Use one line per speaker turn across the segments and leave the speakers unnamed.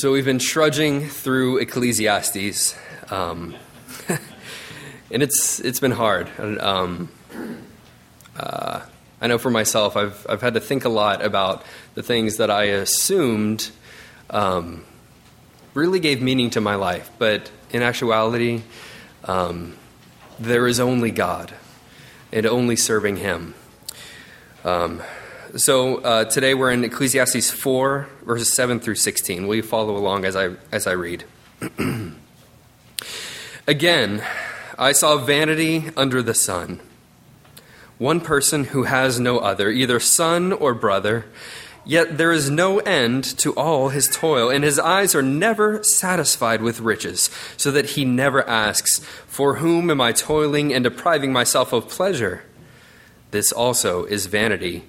So we've been trudging through Ecclesiastes, um, and it's it's been hard. Um, uh, I know for myself, I've I've had to think a lot about the things that I assumed um, really gave meaning to my life, but in actuality, um, there is only God, and only serving Him. So uh, today we're in Ecclesiastes 4, verses 7 through 16. Will you follow along as I, as I read? Again, I saw vanity under the sun. One person who has no other, either son or brother, yet there is no end to all his toil, and his eyes are never satisfied with riches, so that he never asks, For whom am I toiling and depriving myself of pleasure? This also is vanity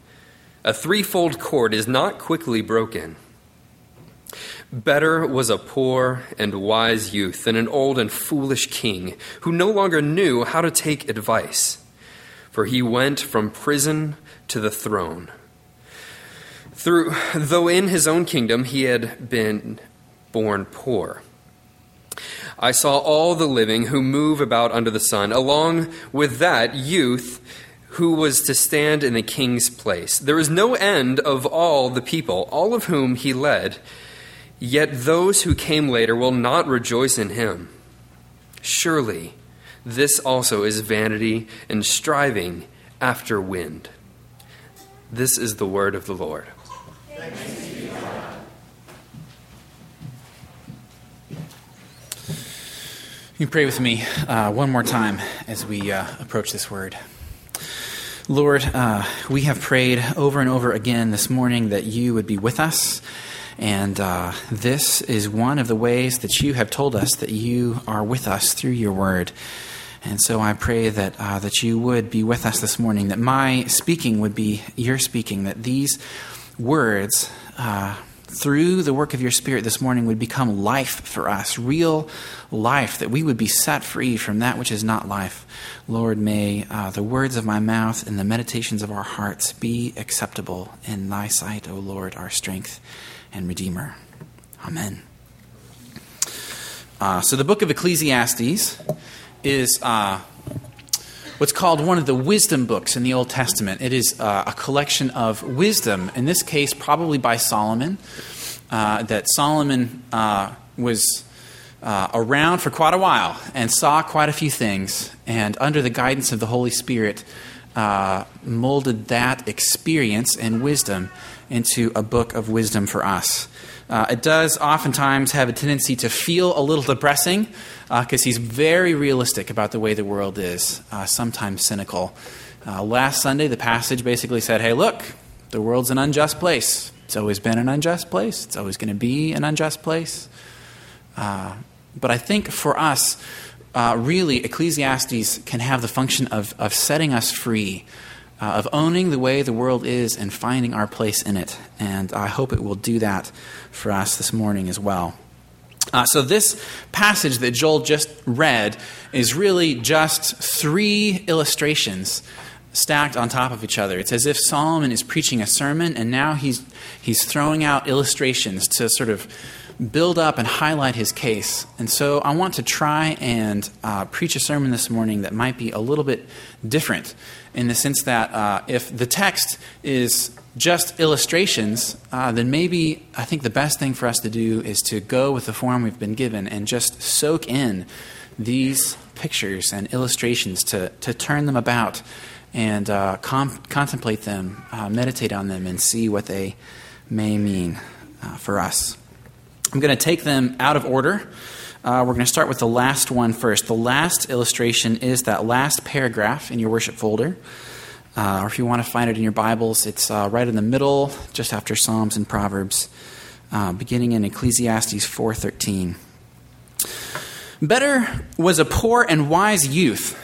A threefold cord is not quickly broken. Better was a poor and wise youth than an old and foolish king who no longer knew how to take advice, for he went from prison to the throne. Through, though in his own kingdom he had been born poor. I saw all the living who move about under the sun, along with that youth who was to stand in the king's place. There was no end of all the people, all of whom he led. Yet those who came later will not rejoice in him. Surely this also is vanity and striving after wind. This is the word of the Lord.
You pray with me uh, one more time as we uh, approach this word. Lord, uh, we have prayed over and over again this morning that you would be with us. And uh, this is one of the ways that you have told us that you are with us through your word. And so I pray that, uh, that you would be with us this morning, that my speaking would be your speaking, that these words uh, through the work of your Spirit this morning would become life for us, real life, that we would be set free from that which is not life. Lord, may uh, the words of my mouth and the meditations of our hearts be acceptable in thy sight, O Lord, our strength and Redeemer. Amen. Uh, so the book of Ecclesiastes is. Uh, what's called one of the wisdom books in the Old Testament. It is uh, a collection of wisdom, in this case, probably by Solomon, uh, that Solomon uh, was. Uh, around for quite a while and saw quite a few things, and under the guidance of the Holy Spirit, uh, molded that experience and wisdom into a book of wisdom for us. Uh, it does oftentimes have a tendency to feel a little depressing because uh, he's very realistic about the way the world is, uh, sometimes cynical. Uh, last Sunday, the passage basically said, hey, look, the world's an unjust place. It's always been an unjust place, it's always going to be an unjust place. Uh, but I think for us, uh, really, Ecclesiastes can have the function of, of setting us free uh, of owning the way the world is and finding our place in it. And I hope it will do that for us this morning as well. Uh, so, this passage that Joel just read is really just three illustrations stacked on top of each other. It's as if Solomon is preaching a sermon, and now he's, he's throwing out illustrations to sort of build up and highlight his case. And so I want to try and uh, preach a sermon this morning that might be a little bit different in the sense that uh, if the text is just illustrations, uh, then maybe I think the best thing for us to do is to go with the form we've been given and just soak in these pictures and illustrations to, to turn them about and uh, com- contemplate them, uh, meditate on them, and see what they may mean uh, for us. I'm going to take them out of order. Uh, we're going to start with the last one first. The last illustration is that last paragraph in your worship folder. Uh, or if you want to find it in your Bibles, it's uh, right in the middle, just after Psalms and Proverbs. uh, beginning in Ecclesiastes 4:13. Better was a poor and wise youth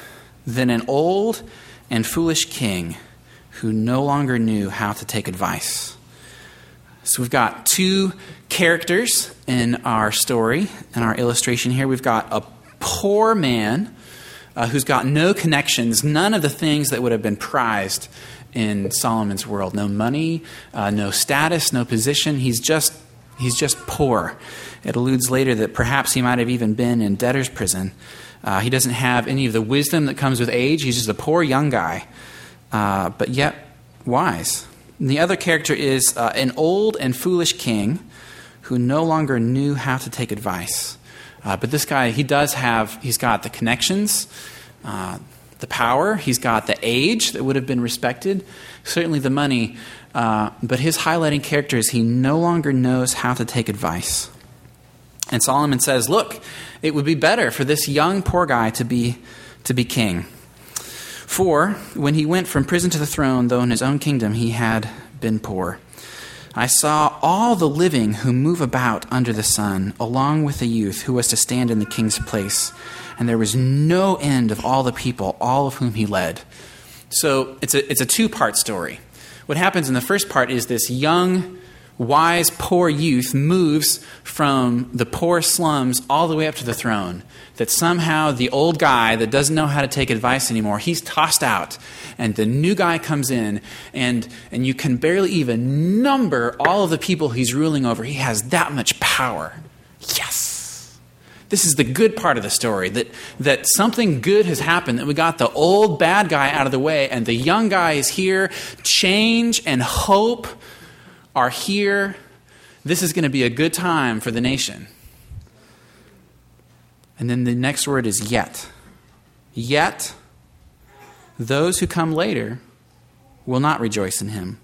than an old and foolish king who no longer knew how to take advice. So we've got two characters in our story, in our illustration here. We've got a poor man uh, who's got no connections, none of the things that would have been prized in Solomon's world. No money, uh, no status, no position. He's just he's just poor. It alludes later that perhaps he might have even been in debtor's prison. Uh, he doesn't have any of the wisdom that comes with age. He's just a poor young guy, uh, but yet wise. And the other character is uh, an old and foolish king who no longer knew how to take advice. Uh, but this guy, he does have, he's got the connections, uh, the power, he's got the age that would have been respected, certainly the money. Uh, but his highlighting character is he no longer knows how to take advice. And Solomon says, Look, it would be better for this young poor guy to be, to be king. For when he went from prison to the throne, though in his own kingdom he had been poor, I saw all the living who move about under the sun, along with the youth who was to stand in the king's place. And there was no end of all the people, all of whom he led. So it's a, it's a two part story. What happens in the first part is this young wise, poor youth moves from the poor slums all the way up to the throne. That somehow the old guy that doesn't know how to take advice anymore, he's tossed out. And the new guy comes in, and, and you can barely even number all of the people he's ruling over. He has that much power. Yes! This is the good part of the story that, that something good has happened, that we got the old bad guy out of the way, and the young guy is here. Change and hope are here. This is going to be a good time for the nation. And then the next word is yet. Yet, those who come later will not rejoice in him.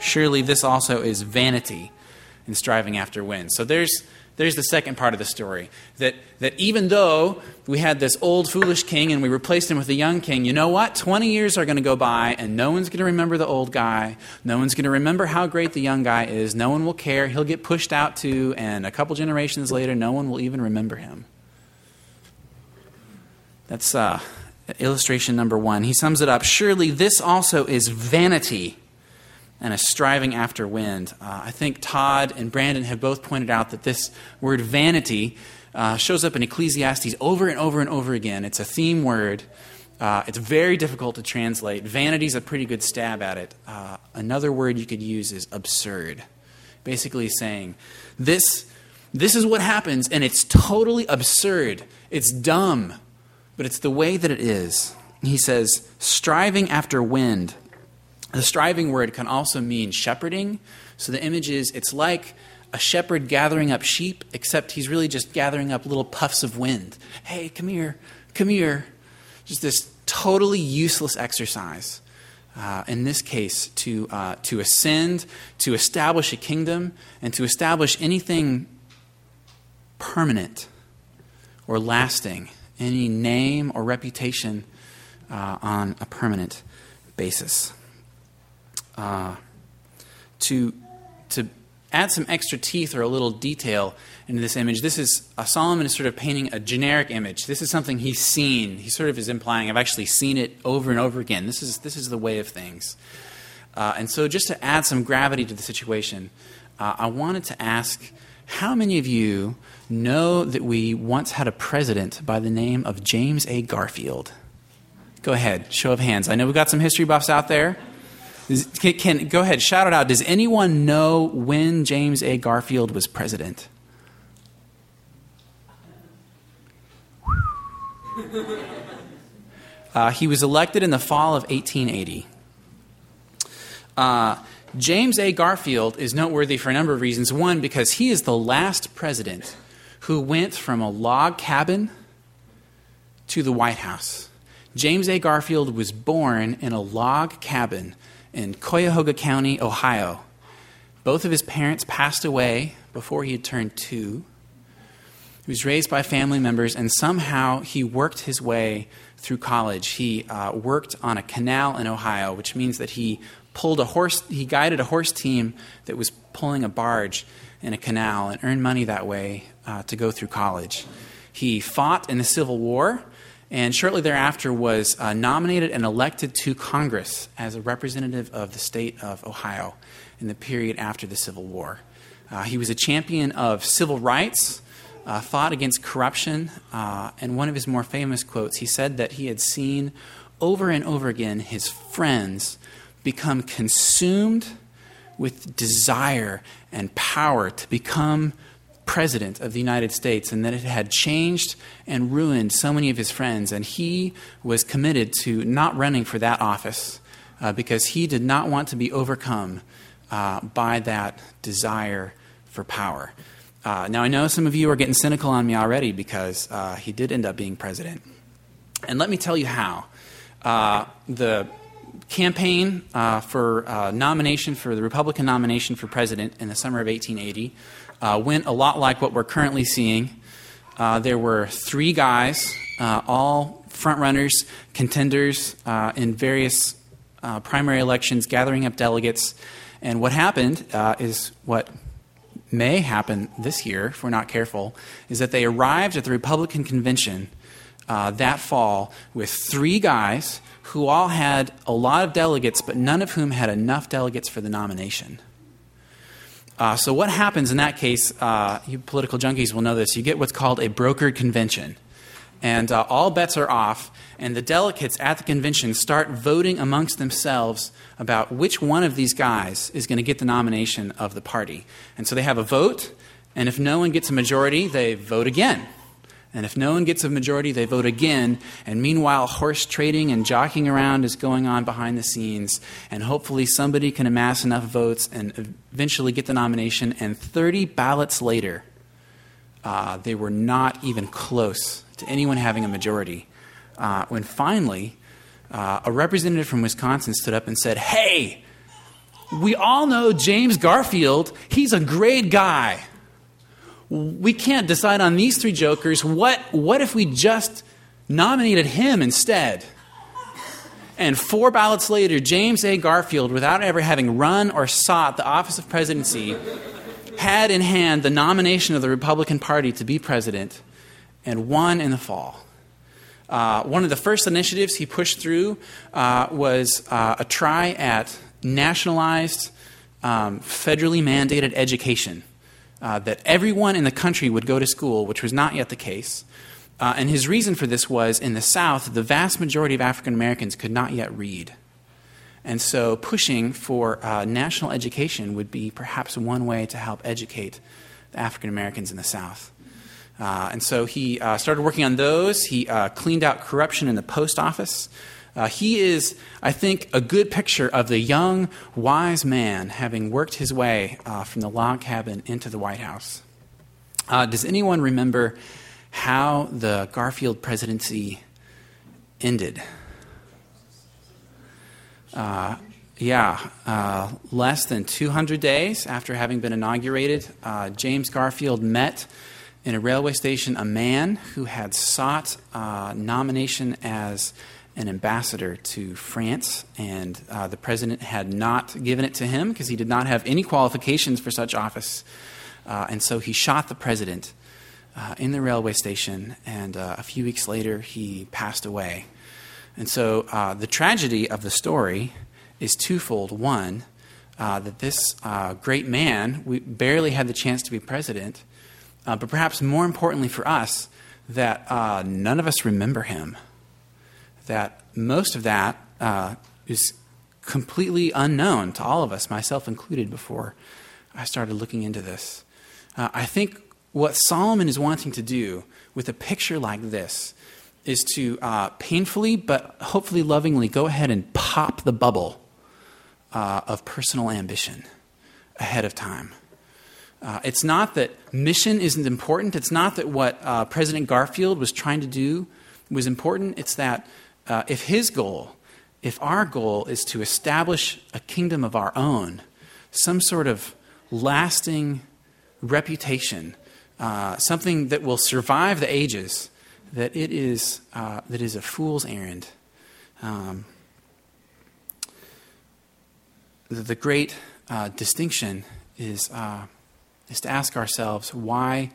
Surely this also is vanity in striving after wind. So there's there's the second part of the story. That, that even though we had this old foolish king and we replaced him with a young king, you know what? 20 years are going to go by and no one's going to remember the old guy. No one's going to remember how great the young guy is. No one will care. He'll get pushed out too, and a couple generations later, no one will even remember him. That's uh, illustration number one. He sums it up Surely this also is vanity and a striving after wind. Uh, I think Todd and Brandon have both pointed out that this word vanity uh, shows up in Ecclesiastes over and over and over again. It's a theme word. Uh, it's very difficult to translate. Vanity is a pretty good stab at it. Uh, another word you could use is absurd. Basically, saying this, this is what happens, and it's totally absurd. It's dumb, but it's the way that it is. He says, striving after wind the striving word can also mean shepherding. So the image is it's like a shepherd gathering up sheep, except he's really just gathering up little puffs of wind. Hey, come here, come here. Just this totally useless exercise. Uh, in this case, to, uh, to ascend, to establish a kingdom, and to establish anything permanent or lasting, any name or reputation uh, on a permanent basis uh, to, to add some extra teeth or a little detail into this image, this is uh, Solomon is sort of painting a generic image. This is something he's seen. He sort of is implying, I've actually seen it over and over again. This is, this is the way of things. Uh, and so, just to add some gravity to the situation, uh, I wanted to ask how many of you know that we once had a president by the name of James A. Garfield? Go ahead, show of hands. I know we've got some history buffs out there. Can, can, go ahead, shout it out. Does anyone know when James A. Garfield was president? Uh, he was elected in the fall of 1880. Uh, James A. Garfield is noteworthy for a number of reasons. One, because he is the last president who went from a log cabin to the White House. James A. Garfield was born in a log cabin in Cuyahoga County, Ohio. Both of his parents passed away before he had turned two. He was raised by family members, and somehow he worked his way through college. He uh, worked on a canal in Ohio, which means that he pulled a horse, he guided a horse team that was pulling a barge in a canal and earned money that way uh, to go through college. He fought in the Civil War and shortly thereafter was uh, nominated and elected to Congress as a representative of the state of Ohio in the period after the Civil War. Uh, he was a champion of civil rights, uh, fought against corruption, uh, and one of his more famous quotes, he said that he had seen over and over again his friends become consumed with desire and power to become president of the United States and that it had changed and ruined so many of his friends. And he was committed to not running for that office uh, because he did not want to be overcome uh, by that desire for power. Uh, now, I know some of you are getting cynical on me already because uh, he did end up being president. And let me tell you how. Uh, the campaign uh, for nomination for the Republican nomination for president in the summer of 1880 uh, went a lot like what we're currently seeing. Uh, there were three guys, uh, all frontrunners, contenders uh, in various uh, primary elections, gathering up delegates. And what happened is what may happen this year, if we're not careful, is that they arrived at the Republican convention that fall with three guys who all had a lot of delegates, but none of whom had enough delegates for the nomination. Uh, so, what happens in that case, uh, you political junkies will know this, you get what's called a brokered convention. And uh, all bets are off, and the delegates at the convention start voting amongst themselves about which one of these guys is going to get the nomination of the party. And so they have a vote, and if no one gets a majority, they vote again. And if no one gets a majority, they vote again. And meanwhile, horse trading and jockeying around is going on behind the scenes. And hopefully, somebody can amass enough votes and eventually get the nomination. And 30 ballots later, uh, they were not even close to anyone having a majority. Uh, when finally, uh, a representative from Wisconsin stood up and said, Hey, we all know James Garfield. He's a great guy we can't decide on these three jokers. What, what if we just nominated him instead? And four ballots later, James A. Garfield, without ever having run or sought the office of presidency, had in hand the nomination of the Republican Party to be president and won in the fall. Uh, one of the first initiatives he pushed through uh, was uh, a try at nationalized, um, federally mandated education uh, that everyone in the country would go to school, which was not yet the case. Uh, and his reason for this was in the South, the vast majority of African Americans could not yet read. And so pushing for uh, national education would be perhaps one way to help educate the African Americans in the South. Uh, and so he uh, started working on those. He uh, cleaned out corruption in the post office. Uh, he is, I think, a good picture of the young, wise man having worked his way uh, from the log cabin into the White House. Uh, does anyone remember how the Garfield presidency ended? Uh, yeah, uh, less than 200 days after having been inaugurated, uh, James Garfield met in a railway station a man who had sought nomination as an ambassador to France, and uh, the president had not given it to him because he did not have any qualifications for such office. Uh, and so he shot the president uh, in the railway station, and uh, a few weeks later he passed away. And so uh, the tragedy of the story is twofold. One, uh, that this great man we barely had the chance to be president, but perhaps more importantly for us, that none of us remember him that most of that uh, is completely unknown to all of us, myself included, before I started looking into this. Uh, I think what Solomon is wanting to do with a picture like this is to uh, painfully but hopefully lovingly go ahead and pop the bubble uh, of personal ambition ahead of time. Uh, it's not that mission isn't important. It's not that what uh, President Garfield was trying to do was important. It's that uh, if his goal, if our goal is to establish a kingdom of our own, some sort of lasting reputation, uh, something that will survive the ages, that it is, uh, that is a fool's errand. Um, the, the, great uh, distinction is, uh, is to ask ourselves why,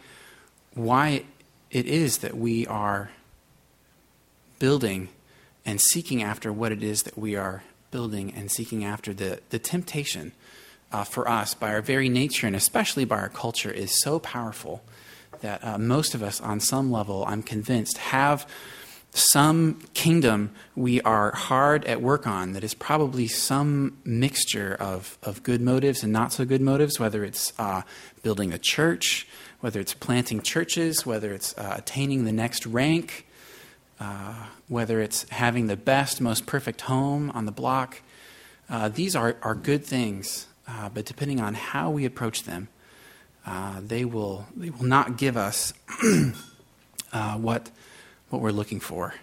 why it is that we are building and seeking after what it is that we are building and seeking after. The, the temptation uh, for us, by our very nature and especially by our culture, is so powerful that uh, most of us, on some level, I'm convinced, have some kingdom we are hard at work on that is probably some mixture of, of good motives and not so good motives, whether it's uh, building a church, whether it's planting churches, whether it's uh, attaining the next rank, uh, whether it's having the best, most perfect home on the block. Uh, these are, are good things, uh, but depending on how we approach them, uh, they, will, they will not give us what what we're looking for.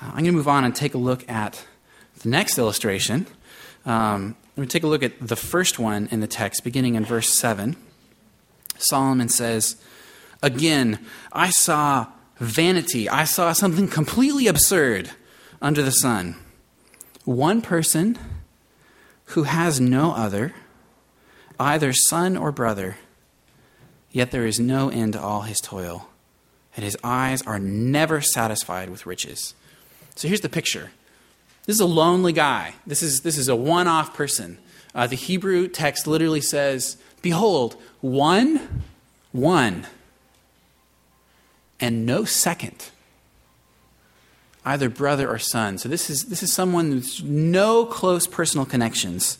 Uh, I'm going to move on and take a look at the next illustration. Um, we're going to take a look at the first one in the text, beginning in verse 7. Solomon says, Again, I saw vanity. I saw something completely absurd under the sun. One person who has no other, either son or brother, yet there is no end to all his toil and his eyes are never satisfied with riches. So here's the picture. This is a lonely guy. This is, this is a one off person. Uh, the Hebrew text literally says, Behold, one, one, and no second, either brother or son. So this is, this is someone with no close personal connections.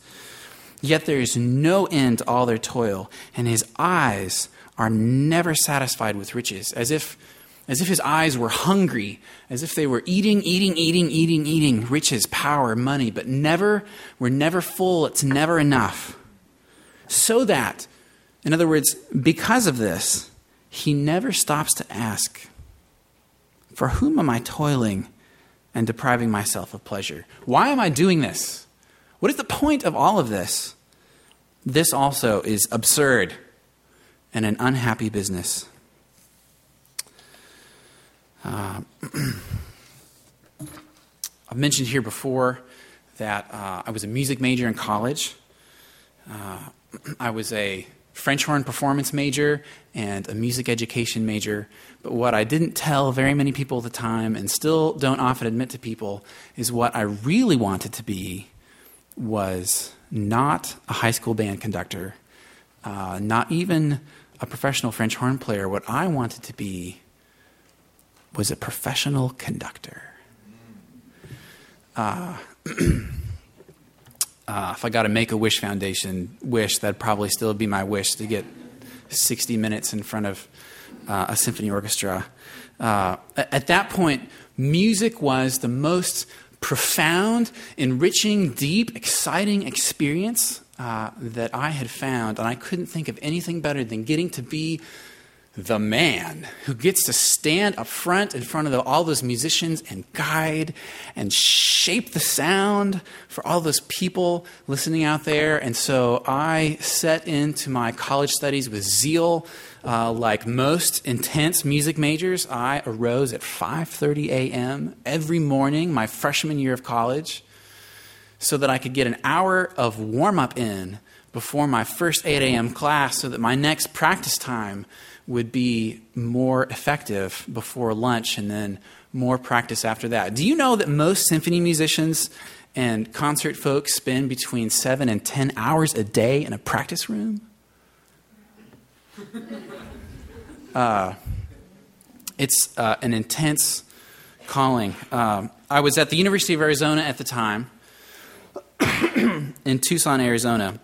Yet there is no end to all their toil, and his eyes are never satisfied with riches, as if, as if his eyes were hungry, as if they were eating, eating, eating, eating, eating riches, power, money, but never, we're never full. It's never enough. So that, in other words, because of this, he never stops to ask, For whom am I toiling and depriving myself of pleasure? Why am I doing this? What is the point of all of this? This also is absurd and an unhappy business. Uh, I've mentioned here before that uh, I was a music major in college. Uh, I was a French horn performance major and a music education major. But what I didn't tell very many people at the time, and still don't often admit to people, is what I really wanted to be was not a high school band conductor, uh, not even a professional French horn player, what I wanted to be was a professional conductor. Uh, uh, if I got a Make a Wish Foundation wish, that'd probably still be my wish to get 60 minutes in front of uh, a symphony orchestra. Uh, at that point, music was the most profound, enriching, deep, exciting experience uh, that I had found, and I couldn't think of anything better than getting to be the man who gets to stand up front in front of the, all those musicians and guide and shape the sound for all those people listening out there. And so I set into my college studies with zeal. Uh, like most intense music majors, I arose at 5:30 a.m. every morning my freshman year of college so that I could get an hour of warm up in before my first 8 a.m. class so that my next practice time would be more effective before lunch and then more practice after that. Do you know that most symphony musicians and concert folks spend between 7 and 10 hours a day in a practice room? Uh, it's uh, an intense calling. Um, I was at the University of Arizona at the time, in Tucson, Arizona.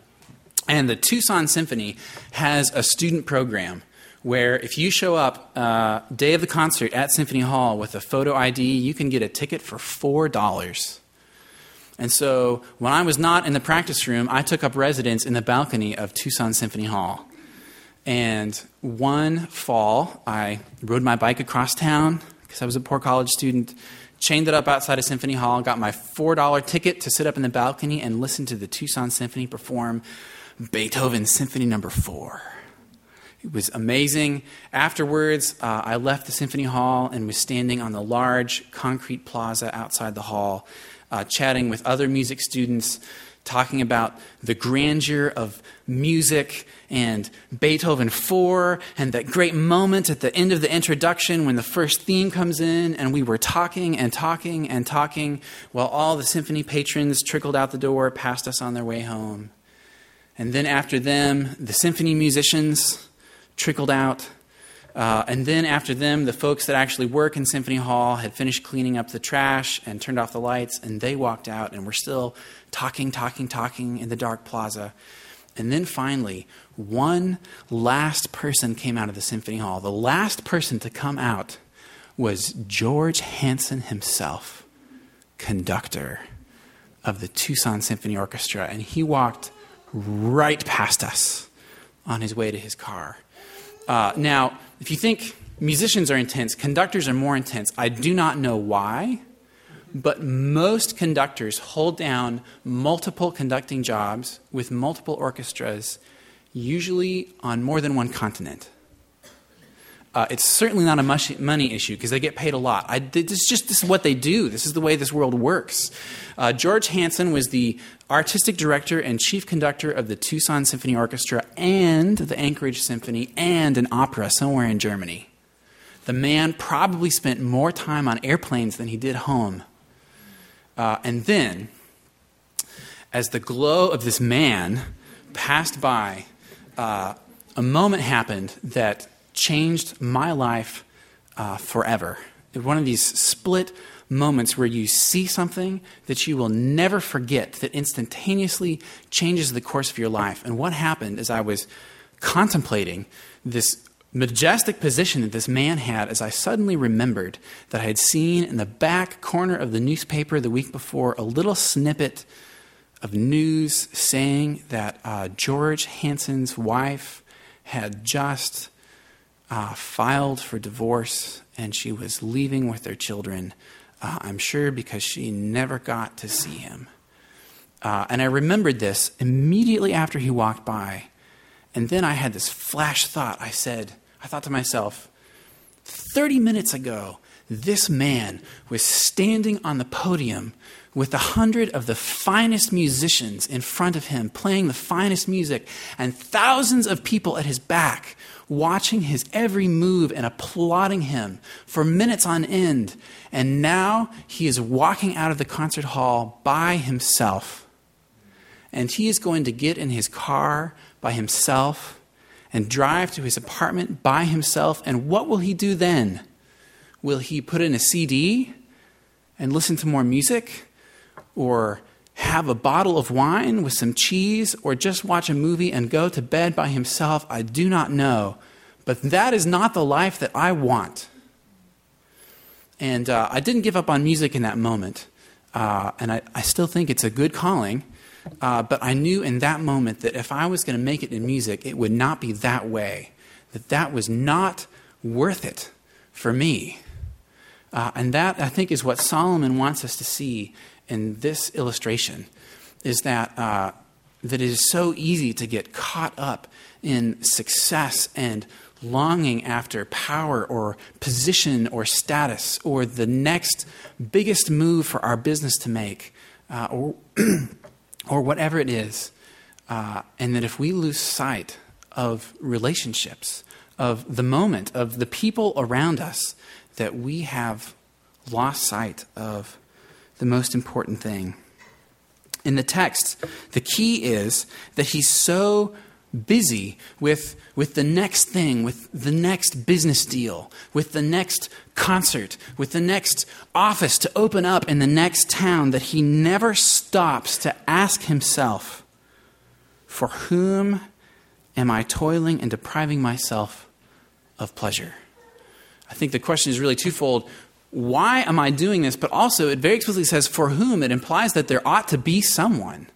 And the Tucson Symphony has a student program where if you show up uh, day of the concert at Symphony Hall with a photo ID, you can get a ticket for $4. And so when I was not in the practice room, I took up residence in the balcony of Tucson Symphony Hall. And one fall, I rode my bike across town because I was a poor college student chained it up outside of Symphony Hall, got my $4 ticket to sit up in the balcony and listen to the Tucson Symphony perform Beethoven's Symphony Number no. 4. It was amazing. Afterwards, uh, I left the Symphony Hall and was standing on the large concrete plaza outside the hall, uh, chatting with other music students, talking about the grandeur of music and Beethoven 4 and that great moment at the end of the introduction when the first theme comes in and we were talking and talking and talking while all the symphony patrons trickled out the door past us on their way home. And then after them, the symphony musicians trickled out. Uh, and then after them, the folks that actually work in Symphony Hall had finished cleaning up the trash and turned off the lights, and they walked out and were still talking, talking, talking in the dark plaza. And then finally, one last person came out of the Symphony Hall. The last person to come out was George Hanson himself, conductor of the Tucson Symphony Orchestra. And he walked right past us on his way to his car. Uh, now, if you think musicians are intense, conductors are more intense. I do not know why, but most conductors hold down multiple conducting jobs with multiple orchestras, usually on more than one continent. Uh, it's certainly not a money issue because they get paid a lot. I, this is just this is what they do. This is the way this world works. Uh, George Hanson was the artistic director and chief conductor of the Tucson Symphony Orchestra and the Anchorage Symphony and an opera somewhere in Germany. The man probably spent more time on airplanes than he did home. Uh, and then, as the glow of this man passed by, uh, a moment happened that changed my life uh, forever. One of these split moments where you see something that you will never forget that instantaneously changes the course of your life. And what happened is I was contemplating this majestic position that this man had as I suddenly remembered that I had seen in the back corner of the newspaper the week before a little snippet of news saying that uh, George Hanson's wife had just uh, filed for divorce and she was leaving with their children, uh, I'm sure because she never got to see him. Uh, and I remembered this immediately after he walked by. And then I had this flash thought. I said, I thought to myself, 30 minutes ago, this man was standing on the podium with a hundred of the finest musicians in front of him, playing the finest music, and thousands of people at his back watching his every move and applauding him for minutes on end. And now he is walking out of the concert hall by himself. And he is going to get in his car by himself and drive to his apartment by himself. And what will he do then? Will he put in a CD and listen to more music? Or have a bottle of wine with some cheese or just watch a movie and go to bed by himself, I do not know. But that is not the life that I want. And uh, I didn't give up on music in that moment. Uh, and I, I, still think it's a good calling. Uh, but I knew in that moment that if I was going to make it in music, it would not be that way. That that was not worth it for me. Uh, and that, I think, is what Solomon wants us to see in this illustration is that, uh, that it is so easy to get caught up in success and longing after power or position or status or the next biggest move for our business to make uh, or, or whatever it is. Uh, and that if we lose sight of relationships, of the moment, of the people around us, that we have lost sight of the most important thing. In the text, the key is that he's so busy with, with the next thing, with the next business deal, with the next concert, with the next office to open up in the next town that he never stops to ask himself, For whom am I toiling and depriving myself of pleasure? I think the question is really twofold why am I doing this? But also, it very explicitly says for whom. It implies that there ought to be someone.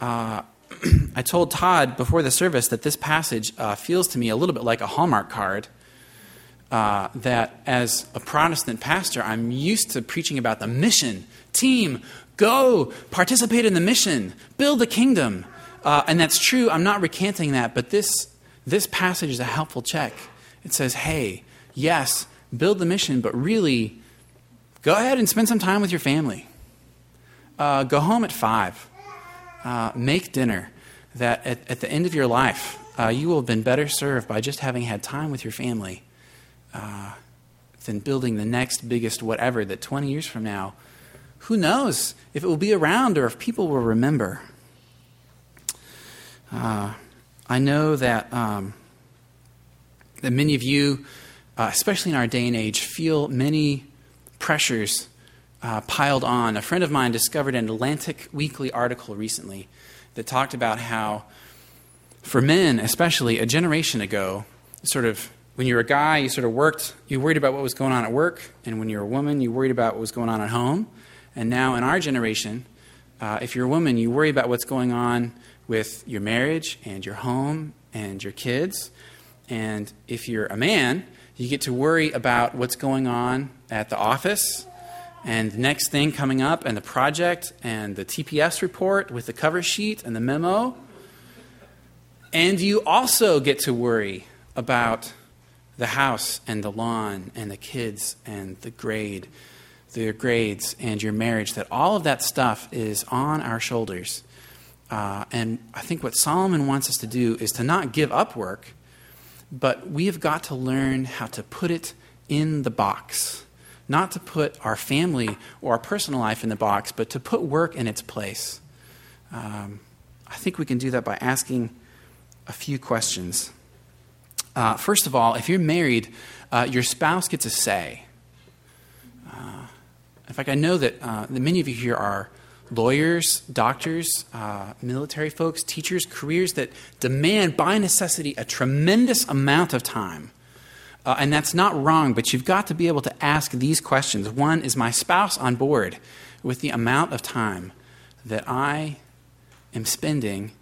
Uh, I told Todd before the service that this passage uh, feels to me a little bit like a Hallmark card. Uh, that as a Protestant pastor, I'm used to preaching about the mission. Team, go, participate in the mission, build the kingdom. Uh, and that's true. I'm not recanting that, but this, this passage is a helpful check. It says, hey, yes, build the mission, but really, go ahead and spend some time with your family. Uh, go home at five. uh, make dinner that at, at, the end of your life, uh, you will have been better served by just having had time with your family uh, than building the next biggest whatever that 20 years from now, who knows if it will be around or if people will remember. Uh, I know that, um, that many of you, uh, especially in our day and age, feel many pressures uh, piled on. A friend of mine discovered an Atlantic Weekly article recently that talked about how, for men especially, a generation ago, sort of when you were a guy, you sort of worked, you worried about what was going on at work, and when you're a woman, you worried about what was going on at home. And now in our generation, uh, if you're a woman, you worry about what's going on with your marriage and your home and your kids. And if you're a man, you get to worry about what's going on at the office and the next thing coming up, and the project, and the TPS report with the cover sheet and the memo. And you also get to worry about the house and the lawn and the kids and the grade, their grades and your marriage, that all of that stuff is on our shoulders. Uh, and I think what Solomon wants us to do is to not give up work, but we have got to learn how to put it in the box not to put our family or our personal life in the box, but to put work in its place. Um, I think we can do that by asking a few questions. Uh, first of all, if you're married, uh, your spouse gets a say. Uh, in fact, I know that, uh, that many of you here are lawyers, doctors, uh, military folks, teachers, careers that demand by necessity a tremendous amount of time uh, and that's not wrong, but you've got to be able to ask these questions. One, is my spouse on board with the amount of time that I am spending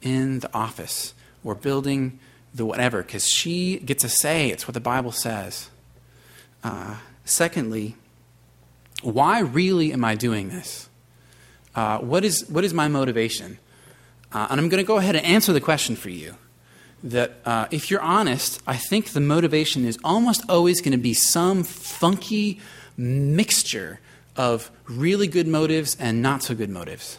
in the office or building the whatever? Because she gets a say. It's what the Bible says. Uh, secondly, why really am I doing this? Uh, what, is, what is my motivation? Uh, and I'm going to go ahead and answer the question for you that uh, if you're honest, I think the motivation is almost always going to be some funky mixture of really good motives and not so good motives.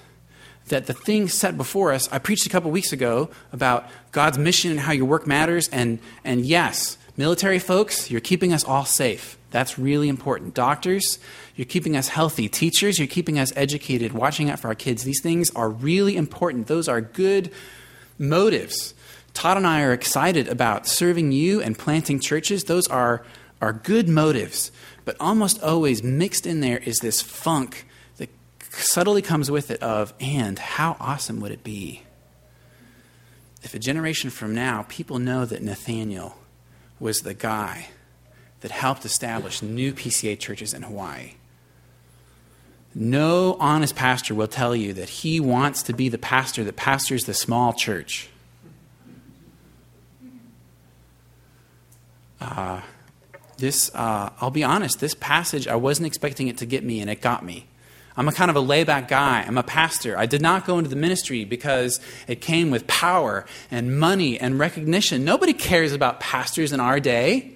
That the thing set before us, I preached a couple weeks ago about God's mission and how your work matters, and, and yes, military folks, you're keeping us all safe. That's really important. Doctors, you're keeping us healthy. Teachers, you're keeping us educated, watching out for our kids. These things are really important. Those are good motives. Todd and I are excited about serving you and planting churches. Those are, are good motives. But almost always mixed in there is this funk that subtly comes with it of, and how awesome would it be if a generation from now people know that Nathaniel was the guy that helped establish new PCA churches in Hawaii? No honest pastor will tell you that he wants to be the pastor that pastors the small church. Uh, this, uh, I'll be honest, this passage, I wasn't expecting it to get me, and it got me. I'm a kind of a layback guy. I'm a pastor. I did not go into the ministry because it came with power and money and recognition. Nobody cares about pastors in our day.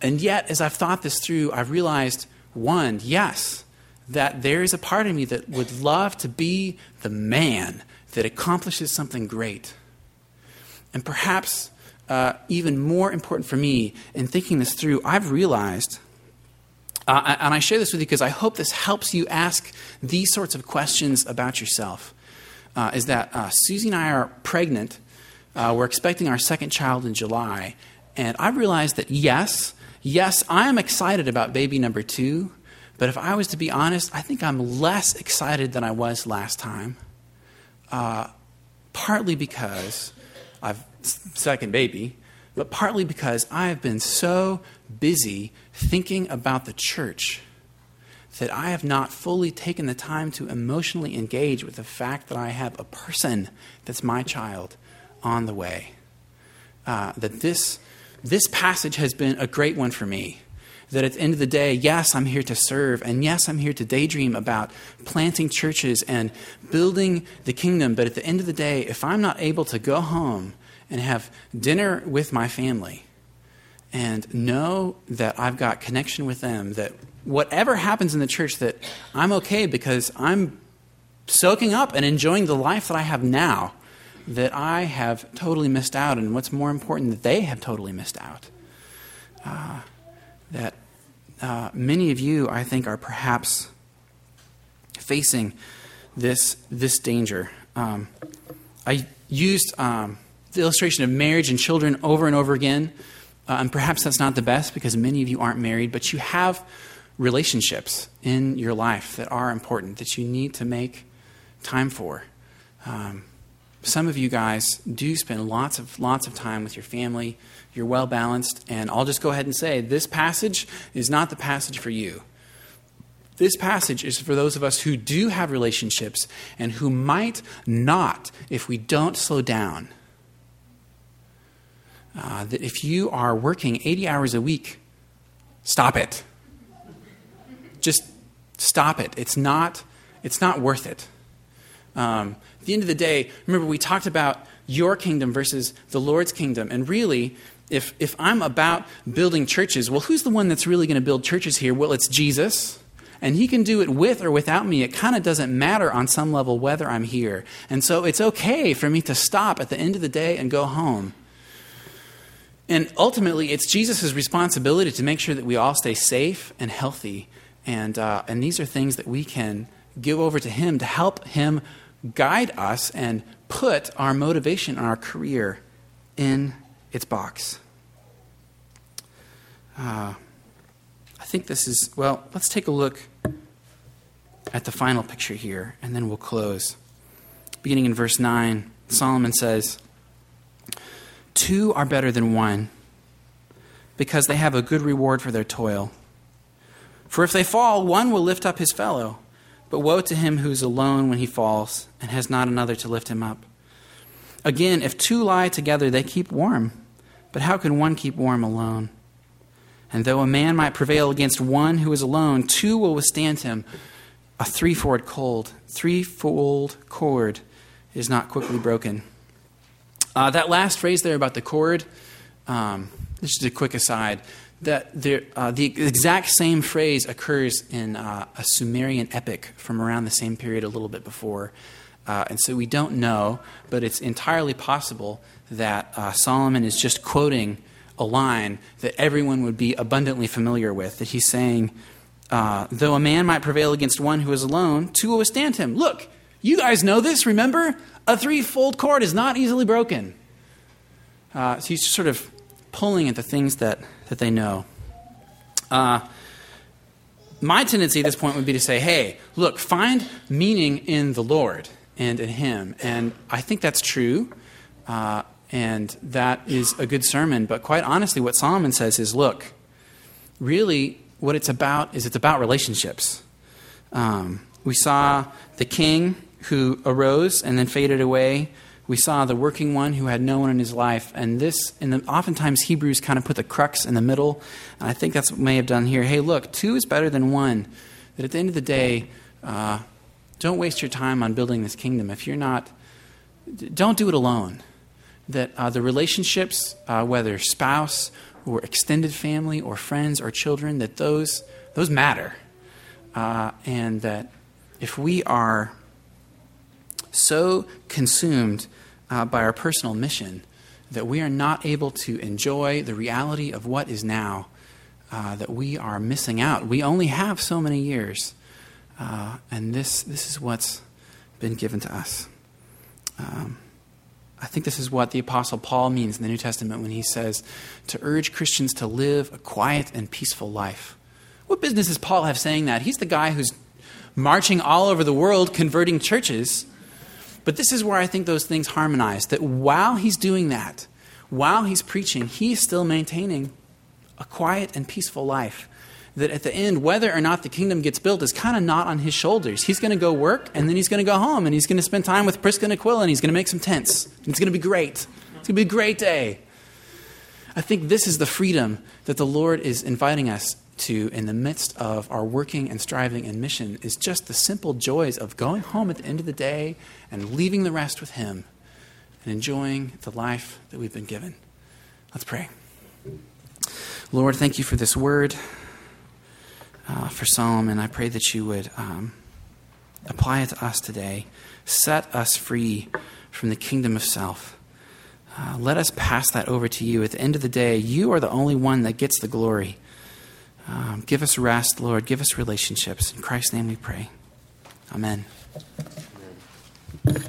And yet, as I've thought this through, I've realized one, yes, that there is a part of me that would love to be the man that accomplishes something great. And perhaps uh, even more important for me in thinking this through, I've realized, uh, and I share this with you because I hope this helps you ask these sorts of questions about yourself, uh, is that uh, Susie and I are pregnant. Uh, we're expecting our second child in July. And I've realized that yes, yes, I am excited about baby number two. But if I was to be honest, I think I'm less excited than I was last time. Uh, partly because I've second baby, but partly because I have been so busy thinking about the church that I have not fully taken the time to emotionally engage with the fact that I have a person that's my child on the way. Uh, that this, this passage has been a great one for me. That at the end of the day, yes, I'm here to serve, and yes, I'm here to daydream about planting churches and building the kingdom. But at the end of the day, if I'm not able to go home and have dinner with my family and know that I've got connection with them, that whatever happens in the church, that I'm okay because I'm soaking up and enjoying the life that I have now that I have totally missed out, and what's more important, that they have totally missed out. Uh, that uh, many of you, I think, are perhaps facing this, this danger. Um, I used um, the illustration of marriage and children over and over again, uh, and perhaps that's not the best because many of you aren't married, but you have relationships in your life that are important that you need to make time for. Um, some of you guys do spend lots of lots of time with your family. You're well balanced, and I'll just go ahead and say this passage is not the passage for you. This passage is for those of us who do have relationships and who might not if we don't slow down. Uh, that if you are working 80 hours a week, stop it. Just stop it. It's not, it's not worth it. Um, at the end of the day, remember, we talked about your kingdom versus the Lord's kingdom. And really, if, if I'm about building churches, well, who's the one that's really going to build churches here? Well, it's Jesus. And he can do it with or without me. It kind of doesn't matter on some level whether I'm here. And so it's okay for me to stop at the end of the day and go home. And ultimately, it's Jesus' responsibility to make sure that we all stay safe and healthy. And, uh, and these are things that we can give over to Him to help Him guide us and put our motivation and our career in its box. Uh, I think this is, well, let's take a look at the final picture here, and then we'll close. Beginning in verse 9, Solomon says, Two are better than one, because they have a good reward for their toil. For if they fall, one will lift up his fellow. But woe to him who is alone when he falls and has not another to lift him up. Again, if two lie together, they keep warm. But how can one keep warm alone? And though a man might prevail against one who is alone, two will withstand him. A threefold cord, threefold cord is not quickly broken. Uh, that last phrase there about the cord, um, is a quick aside that there, uh, the exact same phrase occurs in uh, a Sumerian epic from around the same period, a little bit before. Uh, and so we don't know, but it's entirely possible that uh, Solomon is just quoting a line that everyone would be abundantly familiar with. That he's saying, uh, Though a man might prevail against one who is alone, two will withstand him. Look, you guys know this, remember? A threefold cord is not easily broken. Uh, so he's just sort of pulling at the things that that they know. Uh, my tendency at this point would be to say, hey, look, find meaning in the Lord and in Him. And I think that's true. Uh, and that is a good sermon. But quite honestly, what Solomon says is look, really, what it's about is it's about relationships. Um, we saw the king who arose and then faded away we saw the working one who had no one in his life. And this, and the, oftentimes Hebrews kind of put the crux in the middle. And I think that's what may have done here. Hey, look, two is better than one. That at the end of the day, uh, don't waste your time on building this kingdom. If you're not, don't do it alone. That uh, the relationships, uh, whether spouse or extended family or friends or children, that those, those matter. Uh, and that if we are so consumed uh, by our personal mission that we are not able to enjoy the reality of what is now, uh, that we are missing out. We only have so many years, uh, and this, this is what's been given to us. Um, I think this is what the Apostle Paul means in the New Testament when he says to urge Christians to live a quiet and peaceful life. What business does Paul have saying that? He's the guy who's marching all over the world converting churches. But this is where I think those things harmonize. That while he's doing that, while he's preaching, he's still maintaining a quiet and peaceful life. That at the end, whether or not the kingdom gets built is kind of not on his shoulders. He's going to go work, and then he's going to go home, and he's going to spend time with Prisca and Aquila, and he's going to make some tents. It's going to be great. It's going to be a great day. I think this is the freedom that the Lord is inviting us to in the midst of our working and striving and mission is just the simple joys of going home at the end of the day and leaving the rest with Him and enjoying the life that we've been given. Let's pray. Lord, thank you for this word, uh, for Solomon. I pray that you would um, apply it to us today. Set us free from the kingdom of self. Uh, let us pass that over to you. At the end of the day, you are the only one that gets the glory. Um, give us rest, Lord. Give us relationships. In Christ's name we pray. Amen. Amen.